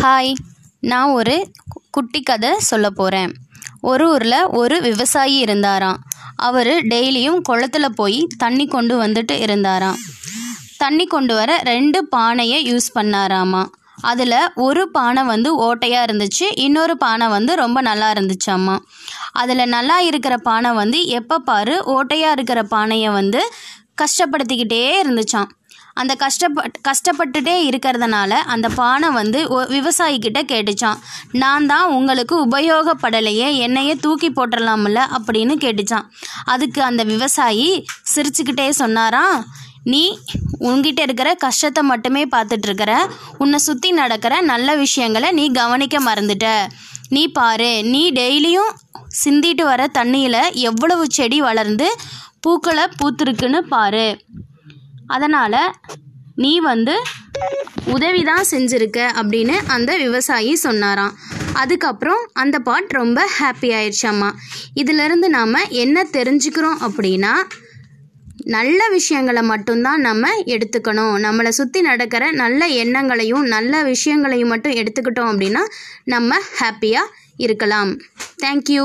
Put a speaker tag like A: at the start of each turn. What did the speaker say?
A: Hi நான் ஒரு குட்டி கதை சொல்ல போகிறேன் ஒரு ஊரில் ஒரு விவசாயி இருந்தாராம். அவர் டெய்லியும் குளத்துல போய் தண்ணி கொண்டு வந்துட்டு இருந்தாராம். தண்ணி கொண்டு வர ரெண்டு பானையை யூஸ் பண்ணாராமா. அதில் ஒரு பானை வந்து ஓட்டையாக இருந்துச்சு இன்னொரு பானை வந்து ரொம்ப நல்லா இருந்துச்சாம்மா அதில் நல்லா இருக்கிற பானை வந்து எப்போ பாரு ஓட்டையாக இருக்கிற பானையை வந்து கஷ்டப்படுத்திக்கிட்டே இருந்துச்சாம். அந்த கஷ்டப்பட் கஷ்டப்பட்டுட்டே இருக்கிறதுனால அந்த பானை வந்து விவசாயிக்கிட்ட கேட்டுச்சான். நான் தான் உங்களுக்கு உபயோகப்படலையே என்னையே தூக்கி போட்டுடலாம்ல அப்படின்னு கேட்டுச்சான். அதுக்கு அந்த விவசாயி சிரிச்சுக்கிட்டே சொன்னாராம் நீ உன்கிட்ட இருக்கிற கஷ்டத்தை மட்டுமே பார்த்துட்ருக்கற உன்னை சுற்றி நடக்கிற நல்ல விஷயங்களை நீ கவனிக்க மறந்துட்ட. நீ பாரு நீ டெய்லியும் சிந்திட்டு வர தண்ணியில் எவ்வளவு செடி வளர்ந்து பூக்களை பூத்திருக்குன்னு பாரு. அதனால் நீ வந்து உதவி தான் செஞ்சுருக்க அப்படின்னு அந்த விவசாயி சொன்னாராம். அதுக்கப்புறம் அந்த பாட் ரொம்ப ஹாப்பி ஆயிடுச்சாம்மா இதிலிருந்து நாம் என்ன தெரிஞ்சுக்கிறோம் அப்படின்னா நல்ல விஷயங்களை மட்டும்தான் நம்ம எடுத்துக்கணும். நம்மளை சுற்றி நடக்கிற நல்ல எண்ணங்களையும் நல்ல விஷயங்களையும் மட்டும் எடுத்துக்கிட்டோம் அப்படின்னா நம்ம ஹாப்பியாக இருக்கலாம். தேங்க்யூ